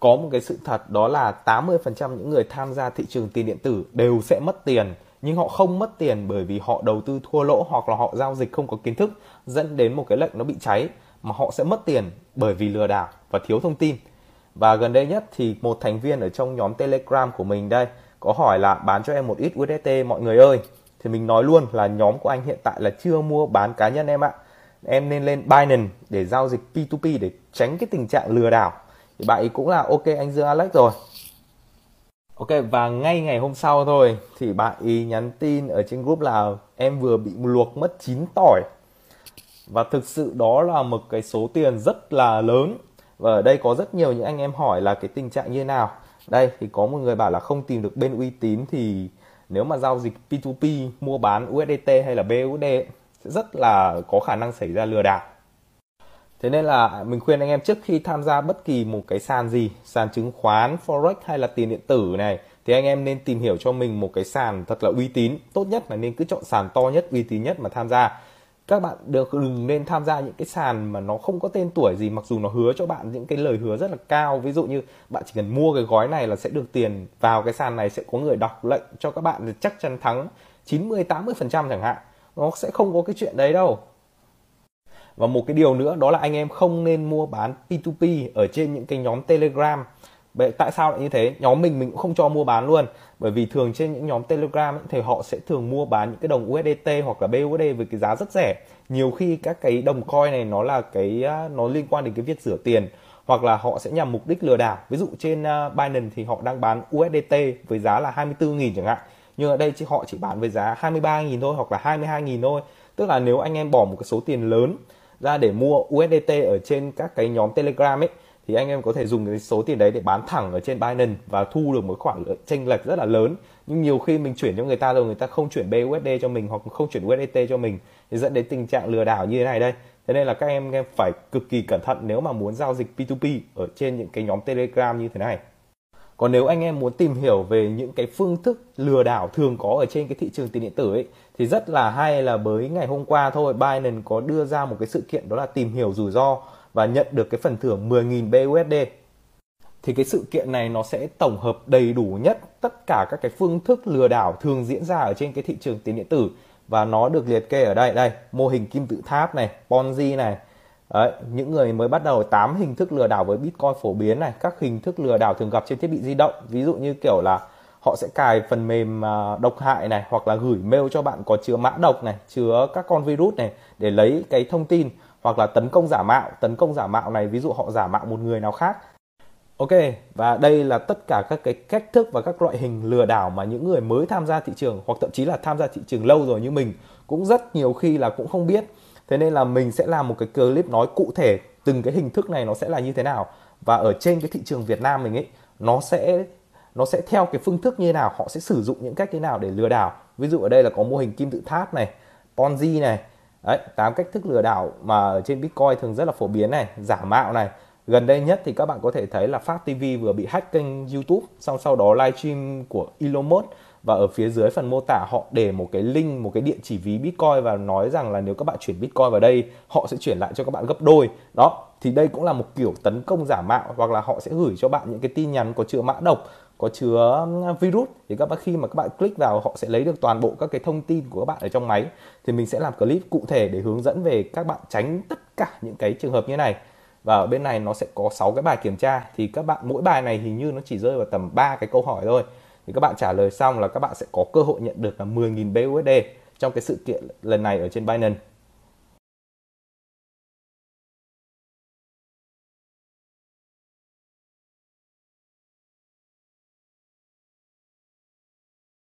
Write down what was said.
có một cái sự thật đó là 80% những người tham gia thị trường tiền điện tử đều sẽ mất tiền, nhưng họ không mất tiền bởi vì họ đầu tư thua lỗ hoặc là họ giao dịch không có kiến thức, dẫn đến một cái lệnh nó bị cháy, mà họ sẽ mất tiền bởi vì lừa đảo và thiếu thông tin. Và gần đây nhất thì một thành viên ở trong nhóm telegram của mình đây có hỏi là, bán cho em một ít USDT mọi người ơi. Thì mình nói luôn là nhóm của anh hiện tại là chưa mua bán cá nhân em ạ. Em nên lên Binance để giao dịch P2P để tránh cái tình trạng lừa đảo thì bạn ấy cũng là ok anh Dương Alex rồi. Ok, và ngay ngày hôm sau thôi, thì bạn ý nhắn tin ở trên group là em vừa bị luộc mất 9 tỏi. Và thực sự đó là một cái số tiền rất là lớn. Và ở đây có rất nhiều những anh em hỏi là cái tình trạng như thế nào. Đây, thì có một người bảo là không tìm được bên uy tín thì nếu mà giao dịch P2P mua bán USDT hay là BUSD sẽ rất là có khả năng xảy ra lừa đảo. Thế nên là mình khuyên anh em trước khi tham gia bất kỳ một cái sàn gì, sàn chứng khoán, forex hay là tiền điện tử này thì anh em nên tìm hiểu cho mình một cái sàn thật là uy tín. Tốt nhất là nên cứ chọn sàn to nhất, uy tín nhất mà tham gia. Các bạn được đừng nên tham gia những cái sàn mà nó không có tên tuổi gì mặc dù nó hứa cho bạn những cái lời hứa rất là cao. Ví dụ như bạn chỉ cần mua cái gói này là sẽ được tiền vào cái sàn này sẽ có người đọc lệnh cho các bạn chắc chắn thắng 90 80% chẳng hạn. Nó sẽ không có cái chuyện đấy đâu và một cái điều nữa đó là anh em không nên mua bán P2P ở trên những cái nhóm Telegram Vậy tại sao lại như thế? Nhóm mình mình cũng không cho mua bán luôn bởi vì thường trên những nhóm Telegram ấy, thì họ sẽ thường mua bán những cái đồng USDT hoặc là BUSD với cái giá rất rẻ. Nhiều khi các cái đồng coin này nó là cái à, nó liên quan đến cái việc rửa tiền hoặc là họ sẽ nhằm mục đích lừa đảo. Ví dụ trên à, Binance thì họ đang bán USDT với giá là 24.000 chẳng hạn. Nhưng ở đây thì họ chỉ bán với giá 23.000 thôi hoặc là 22.000 thôi. Tức là nếu anh em bỏ một cái số tiền lớn ra để mua USDT ở trên các cái nhóm Telegram ấy, thì anh em có thể dùng cái số tiền đấy để bán thẳng ở trên Binance và thu được một khoản tranh lệch rất là lớn. Nhưng nhiều khi mình chuyển cho người ta rồi, người ta không chuyển BUSD cho mình hoặc không chuyển USDT cho mình, thì dẫn đến tình trạng lừa đảo như thế này đây. Thế nên là các em em phải cực kỳ cẩn thận nếu mà muốn giao dịch P2P ở trên những cái nhóm Telegram như thế này còn nếu anh em muốn tìm hiểu về những cái phương thức lừa đảo thường có ở trên cái thị trường tiền điện tử ấy, thì rất là hay là mới ngày hôm qua thôi, Binance có đưa ra một cái sự kiện đó là tìm hiểu rủi ro và nhận được cái phần thưởng 10.000 BUSD thì cái sự kiện này nó sẽ tổng hợp đầy đủ nhất tất cả các cái phương thức lừa đảo thường diễn ra ở trên cái thị trường tiền điện tử. Và nó được liệt kê ở đây đây, mô hình kim tự tháp này, Ponzi này Đấy, những người mới bắt đầu 8 hình thức lừa đảo với Bitcoin phổ biến này, các hình thức lừa đảo thường gặp trên thiết bị di động, ví dụ như kiểu là họ sẽ cài phần mềm à, độc hại này hoặc là gửi mail cho bạn có chứa mã độc này, chứa các con virus này để lấy cái thông tin hoặc là tấn công giả mạo, tấn công giả mạo này ví dụ họ giả mạo một người nào khác. Ok, và đây là tất cả các cái cách thức và các loại hình lừa đảo mà những người mới tham gia thị trường hoặc thậm chí là tham gia thị trường lâu rồi như mình cũng rất nhiều khi là cũng không biết thế nên là mình sẽ làm một cái clip nói cụ thể từng cái hình thức này nó sẽ là như thế nào. Và ở trên cái thị trường Việt Nam mình ấy, nó sẽ nó sẽ theo cái phương thức như nào, họ sẽ sử dụng những cách thế nào để lừa đảo. Ví dụ ở đây là có mô hình kim tự tháp này, ponzi này, đấy, tám cách thức lừa đảo mà ở trên bitcoin thường rất là phổ biến này, giả mạo này. Gần đây nhất thì các bạn có thể thấy là phát tv vừa bị hack kênh youtube, xong sau đó livestream của elon musk và ở phía dưới phần mô tả, họ để một cái link, một cái địa chỉ ví bitcoin và nói rằng là nếu các bạn chuyển bitcoin vào đây, họ sẽ chuyển lại cho các bạn gấp đôi. Đó, thì đây cũng là một kiểu tấn công giả mạo hoặc là họ sẽ gửi cho bạn những cái tin nhắn có chứa mã độc, có chứa virus. Thì các bạn, khi mà các bạn click vào, họ sẽ lấy được toàn bộ các cái thông tin của các bạn ở trong máy. Thì mình sẽ làm clip cụ thể để hướng dẫn về các bạn tránh tất cả những cái trường hợp như này. Và ở bên này nó sẽ có 6 cái bài kiểm tra. Thì các bạn, mỗi bài này hình như nó chỉ rơi vào tầm 3 cái câu hỏi thôi thì các bạn trả lời xong là các bạn sẽ có cơ hội nhận được là 10.000 BUSD trong cái sự kiện lần này ở trên Binance.